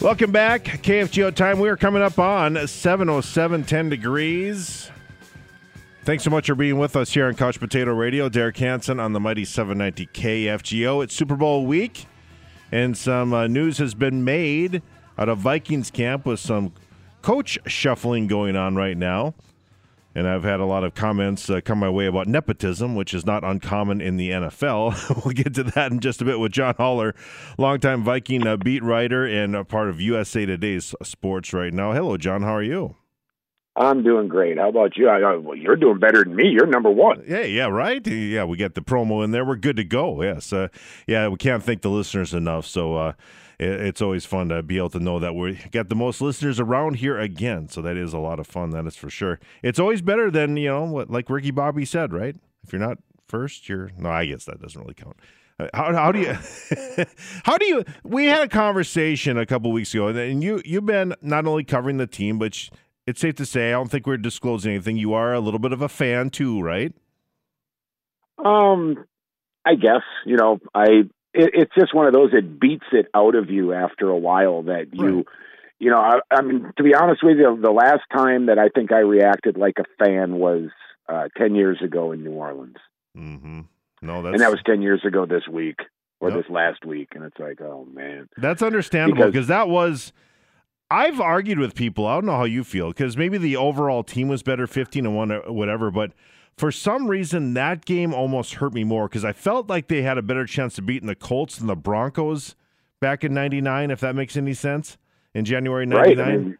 Welcome back. KFGO time. We are coming up on 707, 10 degrees. Thanks so much for being with us here on Couch Potato Radio. Derek Hansen on the Mighty 790 KFGO. It's Super Bowl week, and some uh, news has been made out of Vikings camp with some coach shuffling going on right now. And I've had a lot of comments uh, come my way about nepotism, which is not uncommon in the NFL. we'll get to that in just a bit with John Holler, longtime Viking uh, beat writer and a part of USA Today's sports right now. Hello, John. How are you? I'm doing great. How about you? I, I, well, you're doing better than me. You're number one. Yeah, yeah, right. Yeah, we get the promo in there. We're good to go. Yes, uh, yeah. We can't thank the listeners enough. So uh, it's always fun to be able to know that we got the most listeners around here again. So that is a lot of fun. That is for sure. It's always better than you know what, like Ricky Bobby said, right? If you're not first, you're no. I guess that doesn't really count. Uh, how, how do you how do you we had a conversation a couple weeks ago and you you've been not only covering the team but it's safe to say I don't think we're disclosing anything you are a little bit of a fan too right um I guess you know I it, it's just one of those that beats it out of you after a while that you right. you know I, I mean to be honest with you the last time that i think i reacted like a fan was uh 10 years ago in new orleans mm-hmm. no that's... and that was 10 years ago this week or yep. this last week and it's like oh man that's understandable because that was I've argued with people. I don't know how you feel because maybe the overall team was better, fifteen and one, or whatever. But for some reason, that game almost hurt me more because I felt like they had a better chance of beating the Colts than the Broncos back in '99. If that makes any sense, in January '99, right. I mean,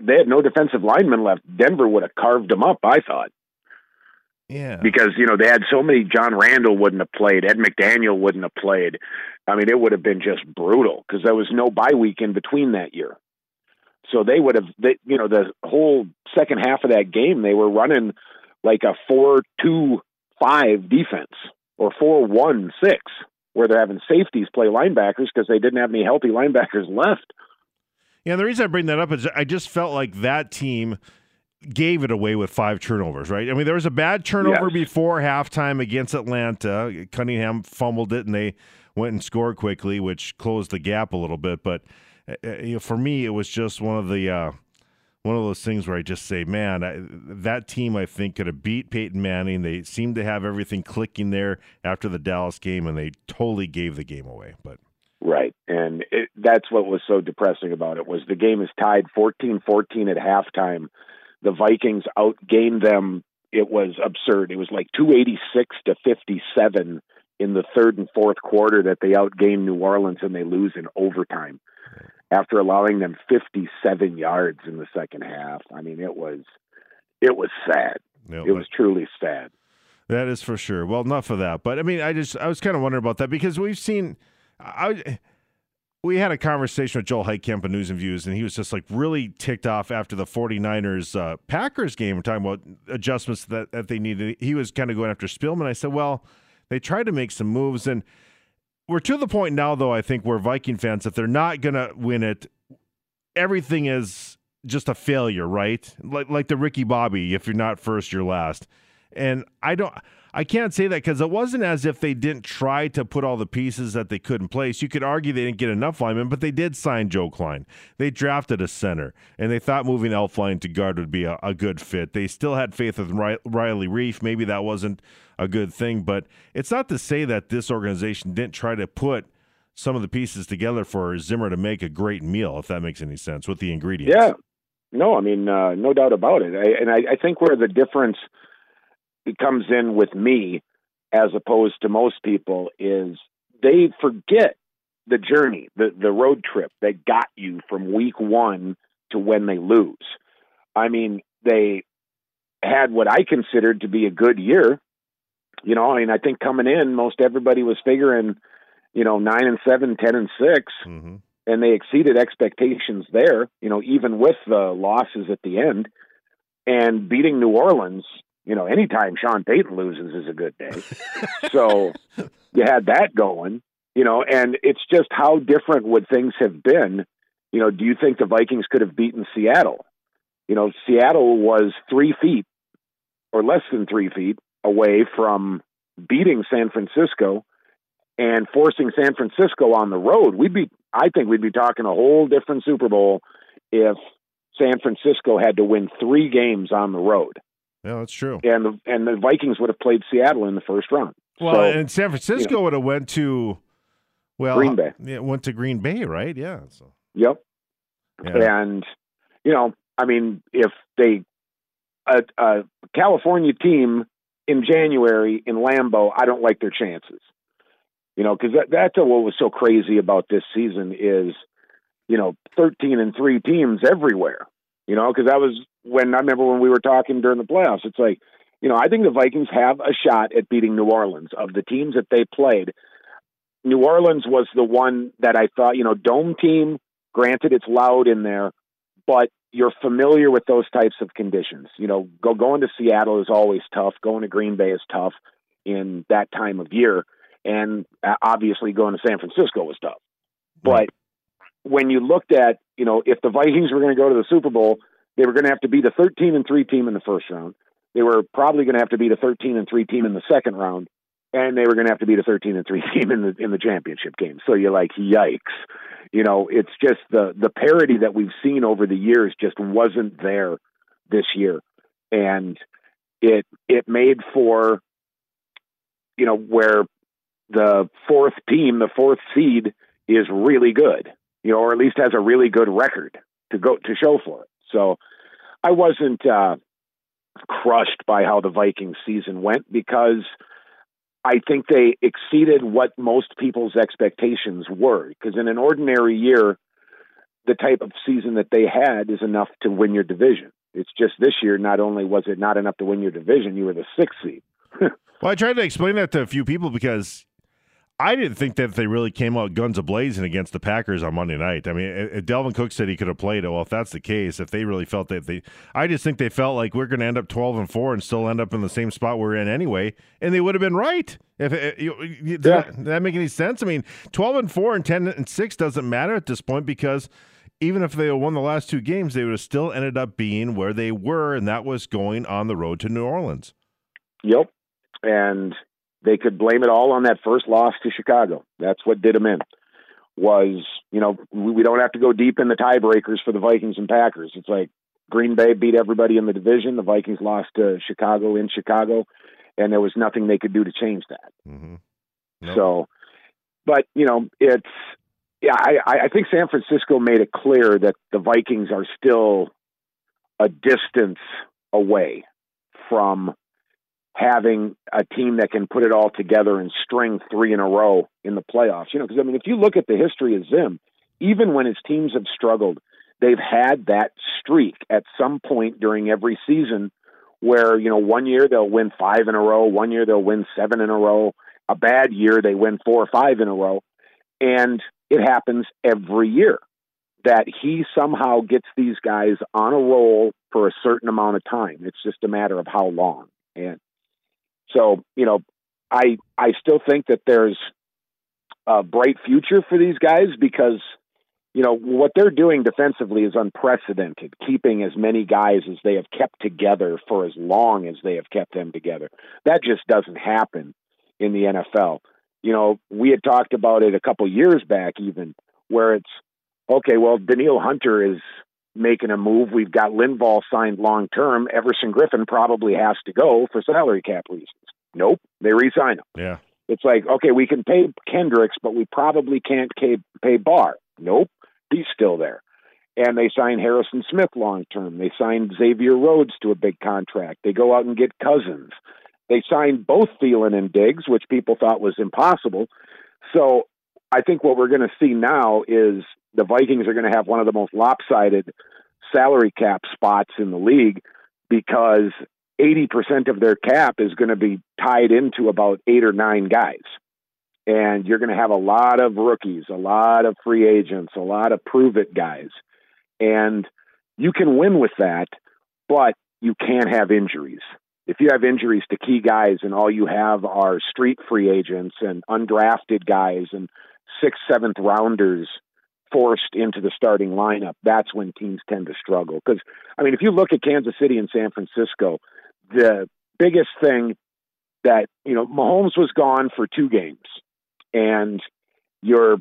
they had no defensive linemen left. Denver would have carved them up. I thought. Yeah. Because, you know, they had so many John Randle wouldn't have played, Ed McDaniel wouldn't have played. I mean, it would have been just brutal because there was no bye week in between that year. So they would have, they, you know, the whole second half of that game, they were running like a four two five defense or four one six, where they're having safeties play linebackers because they didn't have any healthy linebackers left. Yeah, the reason I bring that up is I just felt like that team gave it away with five turnovers, right? I mean, there was a bad turnover yes. before halftime against Atlanta. Cunningham fumbled it and they went and scored quickly, which closed the gap a little bit. But uh, uh you know, for me, it was just one of the uh, one of those things where I just say, man, I, that team I think could have beat Peyton Manning. They seemed to have everything clicking there after the Dallas game, and they totally gave the game away. But right, and it, that's what was so depressing about it was the game is tied 14-14 at halftime. The Vikings outgained them. It was absurd. It was like 286 to 57 in the third and fourth quarter that they outgained New Orleans and they lose in overtime after allowing them 57 yards in the second half. I mean, it was it was sad. Yep. It was truly sad. That is for sure. Well, enough of that. But I mean, I just I was kind of wondering about that because we've seen I we had a conversation with Joel Heitkamp of News and Views, and he was just like really ticked off after the 49ers uh, Packers game. We're talking about adjustments that, that they needed. He was kind of going after Spielman. I said, well, they tried to make some moves, and we're to the point now, though. I think we're Viking fans. If they're not going to win it, everything is just a failure, right? Like like the Ricky Bobby. If you're not first, you're last. And I don't. I can't say that because it wasn't as if they didn't try to put all the pieces that they could in place. You could argue they didn't get enough linemen, but they did sign Joe Kline. They drafted a center, and they thought moving Elflein to guard would be a, a good fit. They still had faith with Riley Reiff. Maybe that wasn't a good thing. But it's not to say that this organization didn't try to put some of the pieces together for Zimmer to make a great meal, if that makes any sense, with the ingredients. Yeah. No, I mean, uh, no doubt about it. I, and I, I think where the difference comes in with me, as opposed to most people, is they forget the journey, the, the road trip that got you from week one to when they lose. I mean, they had what I considered to be a good year you know, I mean, I think coming in, most everybody was figuring, you know, nine and seven, ten and 6 mm-hmm. and they exceeded expectations there. You know, even with the losses at the end, and beating New Orleans. You know, anytime Sean Payton loses is a good day. so you had that going. You know, and it's just how different would things have been. You know, do you think the Vikings could have beaten Seattle? You know, Seattle was three feet or less than three feet away from beating San Francisco and forcing San Francisco on the road. We'd be, I think we'd be talking a whole different Super Bowl if San Francisco had to win three games on the road. Yeah, that's true. And the and the Vikings would have played Seattle in the first round. Well, so, and San Francisco you know, would have went to well Green Bay. Yeah, went to Green Bay, right? Yeah. So Yep. yeah. And you know, I mean, if they a, a California team in January in Lambeau, I don't like their chances. You know, because that, that's what was so crazy about this season is, you know, thirteen and three teams everywhere. You know, because that was when I remember when we were talking during the playoffs. It's like, you know, I think the Vikings have a shot at beating New Orleans of the teams that they played. New Orleans was the one that I thought, you know, dome team. Granted, it's loud in there, but you're familiar with those types of conditions. You know, go going to Seattle is always tough. Going to Green Bay is tough in that time of year, and uh, obviously going to San Francisco was tough. But when you looked at, you know, if the Vikings were going to go to the Super Bowl, they were going to have to be the 13 and three team in the first round. They were probably going to have to be the 13 and three team in the second round, and they were going to have to be the 13 and three team in the in the championship game. So you're like, yikes. You know, it's just the the parity that we've seen over the years just wasn't there this year, and it it made for you know where the fourth team, the fourth seed, is really good, you know, or at least has a really good record to go to show for it. So I wasn't uh, crushed by how the Vikings season went because I think they exceeded what most people's expectations were. Because in an ordinary year, the type of season that they had is enough to win your division. It's just this year, not only was it not enough to win your division, you were the sixth seed. Well, I tried to explain that to a few people because I didn't think that they really came out guns a blazing against the Packers on Monday night. I mean, uh, Dalvin Cook said he could have played it. Well, if that's the case, if they really felt that they, I just think they felt like we're going to end up twelve and four and still end up in the same spot we're in anyway, and they would have been right. If it, you, you, does, Yeah. that, that make any sense? I mean, twelve and four and ten and six doesn't matter at this point because even if they won the last two games, they would have still ended up being where they were, and that was going on the road to New Orleans. Yep. And they could blame it all on that first loss to Chicago. That's what did them in. Was, you know, we don't have to go deep in the tiebreakers for the Vikings and Packers. It's like Green Bay beat everybody in the division. The Vikings lost to Chicago in Chicago, and there was nothing they could do to change that. Mm-hmm. So, but you know, it's yeah. I I think San Francisco made it clear that the Vikings are still a distance away from having a team that can put it all together and string three in a row in the playoffs. You know, because I mean, if you look at the history of Zim, even when his teams have struggled, they've had that streak at some point during every season where, you know, one year they'll win five in a row, one year they'll win seven in a row, a bad year they win four or five in a row. And it happens every year that he somehow gets these guys on a roll for a certain amount of time. It's just a matter of how long. And so, you know, I I still think that there's a bright future for these guys because you know what they're doing defensively is unprecedented keeping as many guys as they have kept together for as long as they have kept them together. That just doesn't happen in the NFL you know we had talked about it a couple years back even where it's okay well Danielle Hunter is making a move we've got Linval signed long term Everson Griffen probably has to go for salary cap reasons nope they re-sign him Yeah. it's like, okay, we can pay Kendricks, but we probably can't pay, Barr. Nope, he's still there. And they sign Harrison Smith long term. They signed Xavier Rhodes to a big contract. They go out and get Cousins. They signed both Thielen and Diggs, which people thought was impossible. So I think what we're going to see now is the Vikings are going to have one of the most lopsided salary cap spots in the league because 80% of their cap is going to be tied into about eight or nine guys. And you're going to have a lot of rookies, a lot of free agents, a lot of prove it guys. And you can win with that, but you can't have injuries. If you have injuries to key guys and all you have are street free agents and undrafted guys and sixth, seventh rounders forced into the starting lineup, that's when teams tend to struggle. Because, I mean, if you look at Kansas City and San Francisco, the biggest thing that you know Mahomes was gone for two games, and you're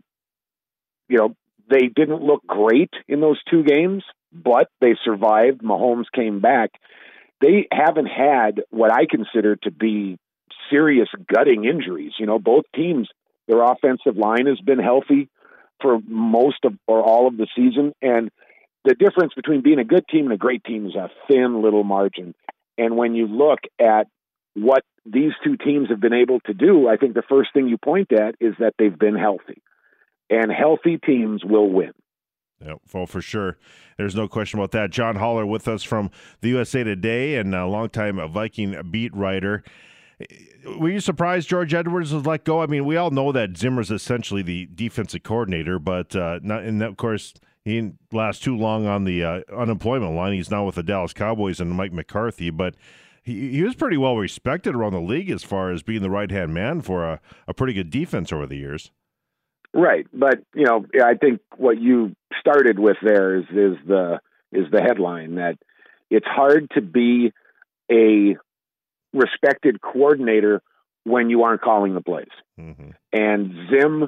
you know they didn't look great in those two games, but they survived. Mahomes came back. They haven't had what I consider to be serious gutting injuries. You know, both teams, their offensive line has been healthy for most of or all of the season. And the difference between being a good team and a great team is a thin little margin. And when you look at what these two teams have been able to do, I think the first thing you point at is that they've been healthy. And healthy teams will win. Yeah, well, for sure. There's no question about that. John Holler with us from the USA Today and a longtime Viking beat writer. Were you surprised George Edwards was let go? I mean, we all know that Zimmer's essentially the defensive coordinator, but uh, not, and of course he didn't last too long on the uh, unemployment line. He's now with the Dallas Cowboys and Mike McCarthy, but he, he was pretty well respected around the league as far as being the right hand man for a, a pretty good defense over the years. Right, but you know, I think what you started with there is is the is the headline that it's hard to be a respected coordinator when you aren't calling the plays. Mm-hmm. And Zim,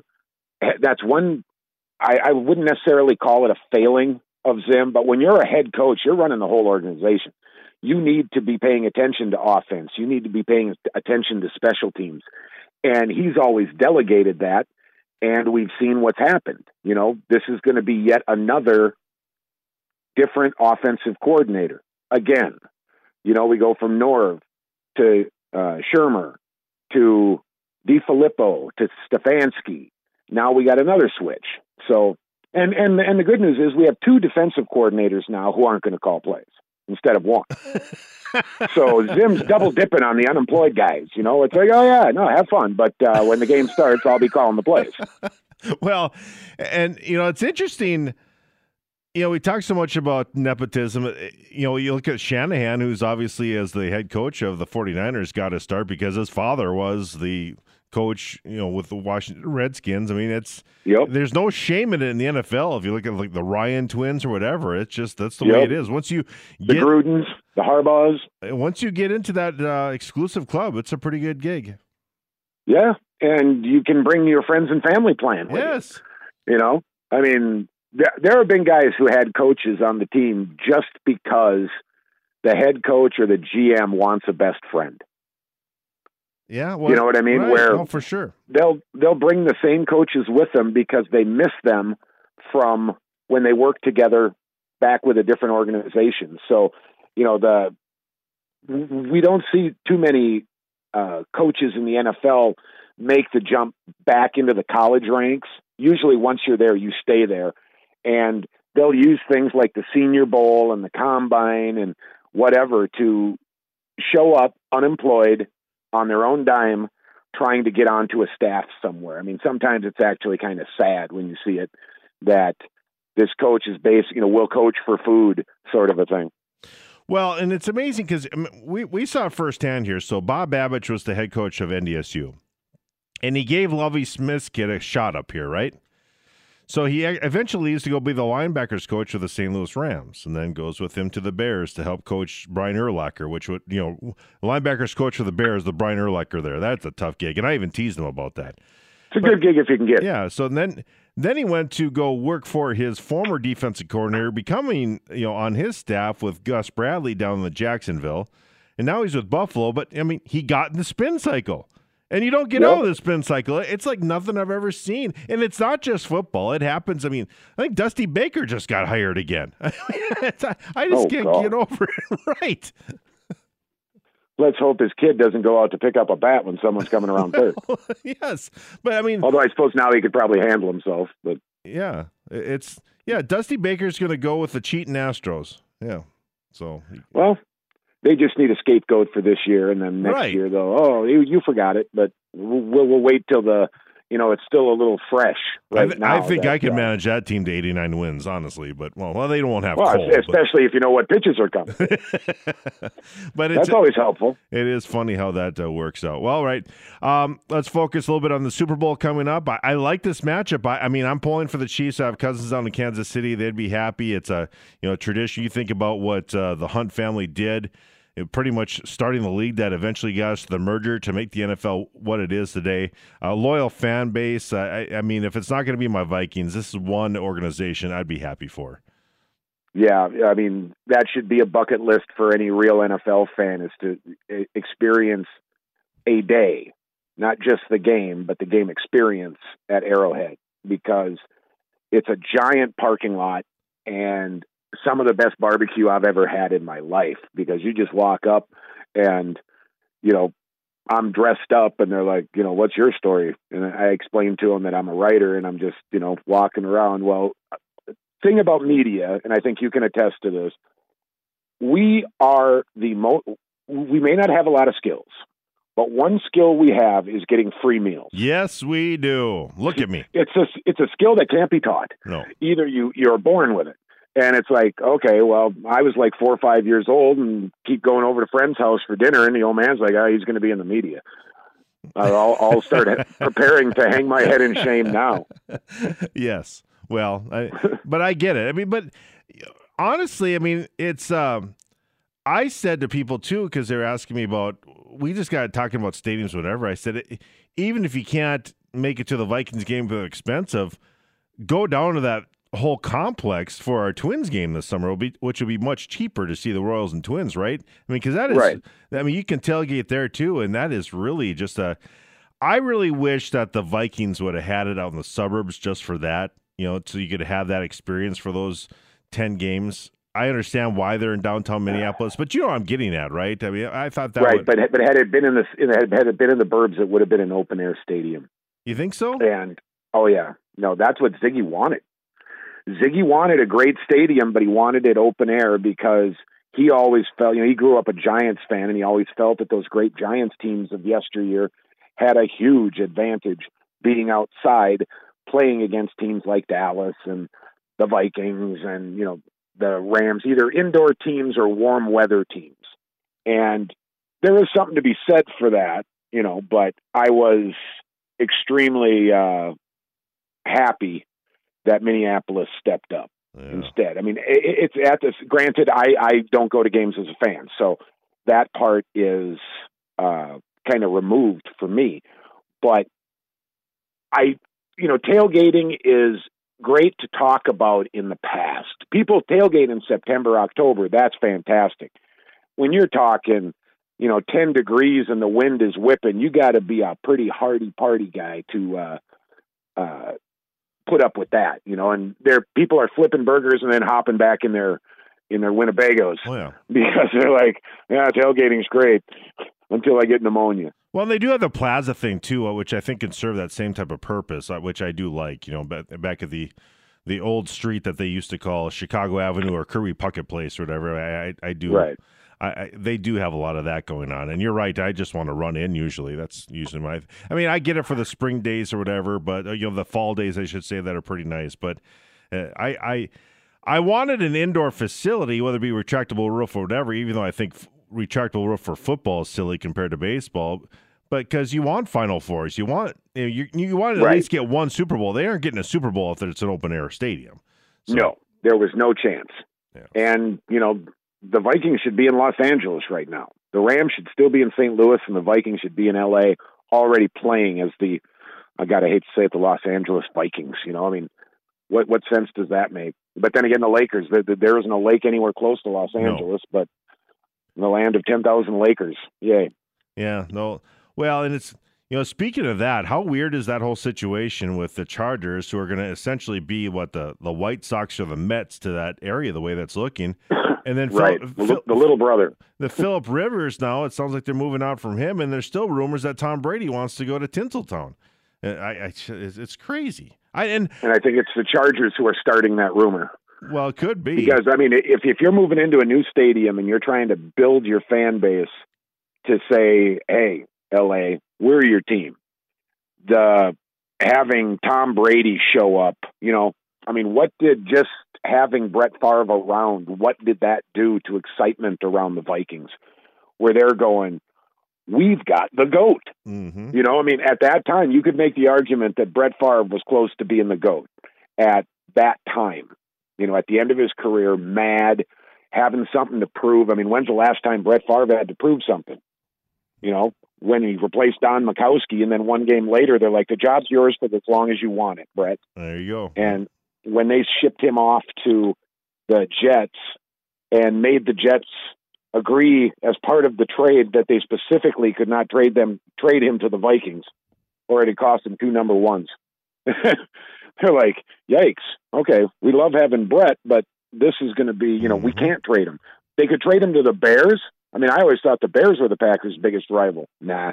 that's one. I, I wouldn't necessarily call it a failing of Zim, but when you're a head coach, you're running the whole organization. You need to be paying attention to offense. You need to be paying attention to special teams. And he's always delegated that and we've seen what's happened. You know, this is going to be yet another different offensive coordinator. Again, you know, we go from Norv to uh, Shurmur to DeFilippo to Stefanski. Now we got another switch. So, and and and the good news is we have two defensive coordinators now who aren't going to call plays instead of one. so Zim's double dipping on the unemployed guys. You know, it's like, oh yeah, no, have fun, but uh, when the game starts, I'll be calling the plays. well, and you know, it's interesting. You know, we talk so much about nepotism. You know, you look at Shanahan, who's obviously, as the head coach of the 49ers, got to start because his father was the coach, you know, with the Washington Redskins. I mean, it's yep. there's no shame in it in the NFL. If you look at like the Ryan twins or whatever, it's just that's the yep. way it is. Once you get, the Grudens, the Harbaughs, once you get into that uh, exclusive club, it's a pretty good gig. Yeah, and you can bring your friends and family playing. yes, you. you know, I mean, there, there have been guys who had coaches on the team just because the head coach or the GM wants a best friend. Yeah, well, you know what I mean. Right. Where for sure they'll they'll bring the same coaches with them because they miss them from when they work together back with a different organization. So you know the we don't see too many uh, coaches in the NFL make the jump back into the college ranks. Usually, once you're there, you stay there, and they'll use things like the Senior Bowl and the Combine and whatever to show up unemployed on their own dime trying to get onto a staff somewhere. I mean, sometimes it's actually kind of sad when you see it that this coach is based, you know, will coach for food sort of a thing. Well, and it's amazing because um, we, we saw firsthand here. So Bob Babich was the head coach of NDSU, and he gave Lovie Smith's kid a shot up here, right? So he eventually leaves to go be the linebackers coach of the St. Louis Rams, and then goes with him to the Bears to help coach Brian Urlacher, which would you know linebackers coach for the Bears, the Brian Urlacher there. That's a tough gig, and I even teased him about that. It's a but, good gig if you can get. Yeah. So then then he went to go work for his former defensive coordinator, becoming you know on his staff with Gus Bradley down in Jacksonville, and now he's with Buffalo. But I mean, he got in the spin cycle. And you don't get out of the spin cycle. It's like nothing I've ever seen. And it's not just football. It happens. I mean, I think Dusty Baker just got hired again. I just oh, can't God. get over it. right. Let's hope his kid doesn't go out to pick up a bat when someone's coming around third. yes. But I mean, although I suppose now he could probably handle himself. But yeah, it's, yeah, Dusty Baker's going to go with the cheating Astros. Yeah. So, well, they just need a scapegoat for this year, and then next right. year though, oh, you, you forgot it. But we'll, we'll wait till the you know, it's still a little fresh right I, now. I think that, I can uh, manage that team to 89 wins, honestly. But well, well they won't have well, Cole, especially but. if you know what pitches are coming. but that's always helpful. It is funny how that uh, works out. Well, right. Um, let's focus a little bit on the Super Bowl coming up. I, I like this matchup. I, I, mean, I'm pulling for the Chiefs. I have cousins down in Kansas City. They'd be happy. It's a you know tradition. You think about what uh, the Hunt family did pretty much starting the league that eventually got us to the merger to make the NFL what it is today. A loyal fan base. I, I mean, if it's not going to be my Vikings, this is one organization I'd be happy for. Yeah, I mean that should be a bucket list for any real NFL fan is to experience a day, not just the game, but the game experience at Arrowhead because it's a giant parking lot and some of the best barbecue I've ever had in my life because you just walk up and you know I'm dressed up and they're like, you know, what's your story? And I explain to them that I'm a writer and I'm just, you know, walking around. Well, thing about media, and I think you can attest to this, we are the most, we may not have a lot of skills, but one skill we have is getting free meals. Yes, we do. Look at me. It's a, it's a skill that can't be taught. No. Either you, you're born with it. And it's like, okay, well, I was like four or five years old and keep going over to friend's house for dinner, and the old man's like, oh, he's going to be in the media. I'll, I'll start preparing to hang my head in shame now. Yes. Well, I, but I get it. I mean, but honestly, I mean, it's. Um, I said to people too because they're asking me about. We just got talking about stadiums, whatever. I said, even if you can't make it to the Vikings game for the expensive, go down to that whole complex for our Twins game this summer, will be, which will be much cheaper to see the Royals and Twins, right? I mean, because that is, right. I mean, you can tailgate there too, and that is really just a. I really wish that the Vikings would have had it out in the suburbs just for that, you know, so you could have that experience for those ten games. I understand why they're in downtown Minneapolis, but you know what I'm getting at, right? I mean, I thought that right, would... but but had it been in the had it been in the burbs, it would have been an open air stadium. You think so? And oh yeah, no, that's what Zygi wanted. Zygi wanted a great stadium, but he wanted it open air because he always felt, you know, he grew up a Giants fan and he always felt that those great Giants teams of yesteryear had a huge advantage being outside playing against teams like Dallas and the Vikings and, you know, the Rams, either indoor teams or warm weather teams. And there is something to be said for that, you know, but I was extremely uh, happy that Minneapolis stepped up yeah. instead. I mean, it, it's at this. Granted, I I don't go to games as a fan, so that part is uh, kind of removed for me. But I, you know, tailgating is great to talk about in the past. People tailgate in September, October. That's fantastic. When you're talking, you know, 10 degrees and the wind is whipping, you got to be a pretty hardy party guy to uh, uh, put up with that, you know. And their people are flipping burgers and then hopping back in their in their Winnebagos oh, yeah. because they're like, yeah, tailgating's great until I get pneumonia. Well, they do have the plaza thing too, uh, which I think can serve that same type of purpose, uh, which I do like. You know, back at the the old street that they used to call Chicago Avenue or Kirby Puckett Place or whatever. I I, I do right. I, I, they do have a lot of that going on. And you're right. I just want to run in. Usually, that's usually my. I mean, I get it for the spring days or whatever, but uh, you know, the fall days, I should say, that are pretty nice. But uh, I, I, I wanted an indoor facility, whether it be retractable roof or whatever. Even though I think retractable roof for football is silly compared to baseball. But because you want Final Fours, you want you know, you, you want to at right. least get one Super Bowl. They aren't getting a Super Bowl if it's an open air stadium. So, no, there was no chance. Yeah. And you know, the Vikings should be in Los Angeles right now. The Rams should still be in St. Louis, and the Vikings should be in L.A. already playing as the. I gotta hate to say it, the Los Angeles Vikings. You know, I mean, what what sense does that make? But then again, the Lakers. There, there isn't a lake anywhere close to Los Angeles, no. but in the land of ten thousand Lakers. Yay! Yeah, no. Well, and it's you know, speaking of that, how weird is that whole situation with the Chargers, who are going to essentially be what the the White Sox or the Mets to that area, the way that's looking, and then right, Phil, the, the little brother, the Philip Rivers. Now it sounds like they're moving out from him, and there's still rumors that Tom Brady wants to go to Tinseltown. Uh, I, I it's crazy. I and and I think it's the Chargers who are starting that rumor. Well, it could be because I mean, if if you're moving into a new stadium and you're trying to build your fan base to say, "Hey, LA, we're your team. The having Tom Brady show up, you know, I mean, what did just having Brett Favre around, what did that do to excitement around the Vikings? Where they're going, we've got the GOAT. Mm-hmm. You know, I mean, at that time, you could make the argument that Brett Favre was close to being the GOAT at that time. You know, at the end of his career, mad, having something to prove. I mean, when's the last time Brett Favre had to prove something? You know, when he replaced Don Majkowski, and then one game later, they're like, "The job's yours for as long as you want it, Brett." There you go. And when they shipped him off to the Jets and made the Jets agree as part of the trade that they specifically could not trade them trade him to the Vikings, or it'd cost them two number ones. They're like, "Yikes! Okay, we love having Brett, but this is going to be, you know, we Mm-hmm. can't trade him. They could trade him to the Bears. I mean, I always thought the Bears were the Packers' biggest rival. Nah,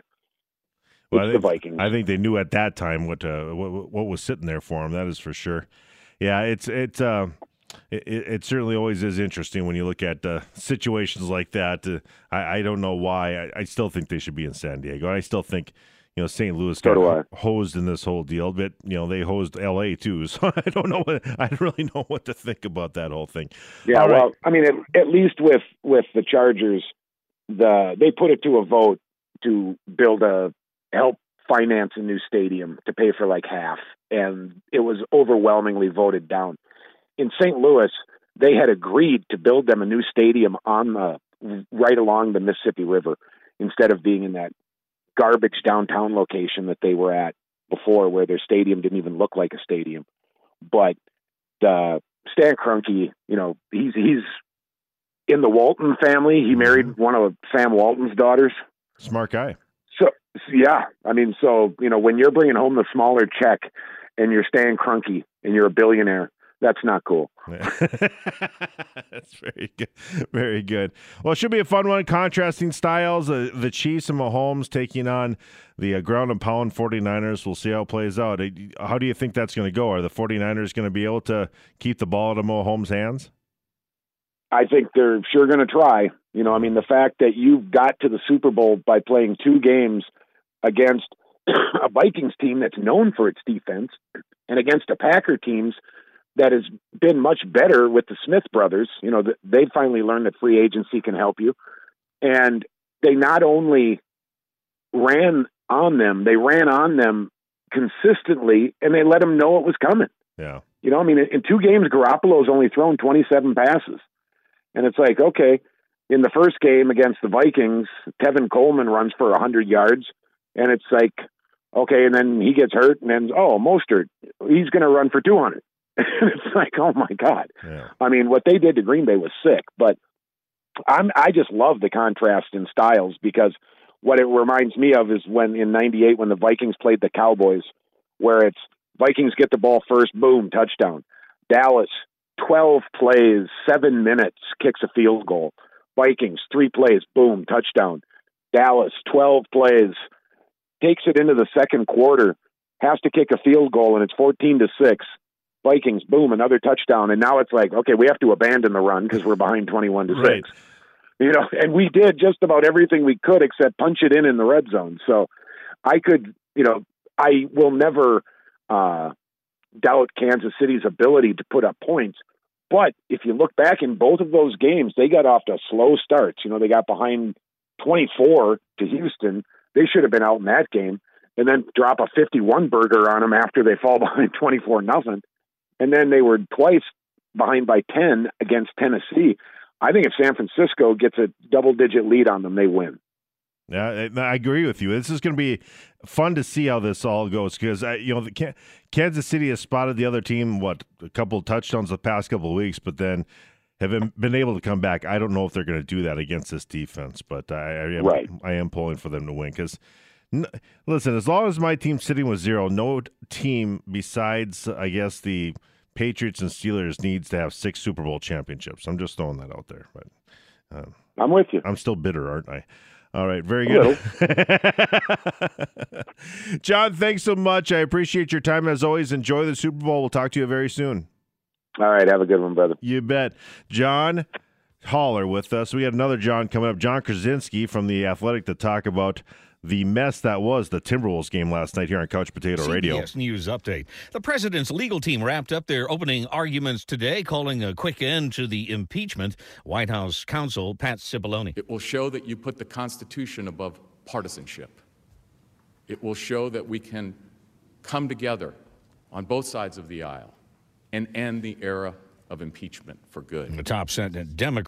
Well, I it's the think- Vikings. I think they knew at that time what uh, what, what was sitting there for them. That is for sure. Yeah, it's it's uh, it, it certainly always is interesting when you look at uh, situations like that. Uh, I I don't know why. I, I still think they should be in San Diego. I still think you know St. Louis So got hosed in this whole deal, but you know they hosed L.A. too. So I don't know what I don't really know what to think about that whole thing. Yeah, right. well, I mean, at, at least with with the Chargers, the they put it to a vote to build a help finance a new stadium to pay for like half, and it was overwhelmingly voted down. In St. Louis, they had agreed to build them a new stadium on the right along the Mississippi River instead of being in that garbage downtown location that they were at before, where their stadium didn't even look like a stadium. But the Stan Kroenke, you know, he's he's in the Walton family. He married one of Sam Walton's daughters. Smart guy. So yeah, I mean, so you know, when you're bringing home the smaller check and you're staying Kroenke and you're a billionaire, that's not cool. That's very good. Very good. Well, it should be a fun one. Contrasting styles. Uh, the Chiefs and Mahomes taking on the uh, ground and pound 49ers. We'll see how it plays out. How do you think that's going to go? Are the 49ers going to be able to keep the ball out of Mahomes' hands? I think they're sure going to try. You know, I mean, the fact that you've got to the Super Bowl by playing two games against a Vikings team that's known for its defense and against a Packer teams that has been much better with the Smith brothers. You know, they finally learned that free agency can help you. And they not only ran on them, they ran on them consistently and they let them know it was coming. Yeah. You know, I mean, in in two games, Garoppolo's only thrown 27 passes. And it's like, okay, in the first game against the Vikings, Tevin Coleman runs for 100 yards. And it's like, okay, and then he gets hurt, and then, oh, Mostert, he's going to run for 200. and it's like, oh my God. Yeah. I mean, what they did to Green Bay was sick, but I'm I just love the contrast in styles because what it reminds me of is when in '98 when the Vikings played the Cowboys, where it's Vikings get the ball first, boom, touchdown. Dallas, 12 plays, seven minutes, kicks a field goal. Vikings, three plays, boom, touchdown. Dallas, 12 plays, takes it into the second quarter, has to kick a field goal, and it's 14 to 6. Vikings, boom, another touchdown. And now it's like, okay, we have to abandon the run because we're behind 21 to 6. Right. You know, and we did just about everything we could except punch it in in the red zone. So I could, you know, I will never uh, doubt Kansas City's ability to put up points. But if you look back in both of those games, they got off to slow starts. You know, they got behind 24 to Houston. They should have been out in that game and then drop a 51 burger on them after they fall behind 24 nothing. And then they were twice behind by 10 against Tennessee. I think if San Francisco gets a double digit lead on them, they win. Yeah, I I agree with you. This is going to be fun to see how this all goes because uh, you know the, Kansas City has spotted the other team what a couple of touchdowns the past couple of weeks, but then have been- been able to come back. I don't know if they're going to do that against this defense, but I, I am Right. I am pulling for them to win because. Listen, as long as my team's sitting with zero, no team besides, I guess, the Patriots and Steelers needs to have six Super Bowl championships. I'm just throwing that out there, but um, I'm with you. I'm still bitter, aren't I? All right, very good. John, thanks so much. I appreciate your time as always. Enjoy the Super Bowl. We'll talk to you very soon. All right. Have a good one, brother. You bet. John Holler with us. We had another John coming up, John Krawczynski from The Athletic, to talk about the mess that was the Timberwolves game last night here on Couch Potato Radio. CBS News update. The president's legal team wrapped up their opening arguments today, calling a quick end to the impeachment. White House counsel Pat Cipollone. It will show that you put the Constitution above partisanship. It will show that we can come together on both sides of the aisle and end the era of impeachment for good. The top Senate Democrat.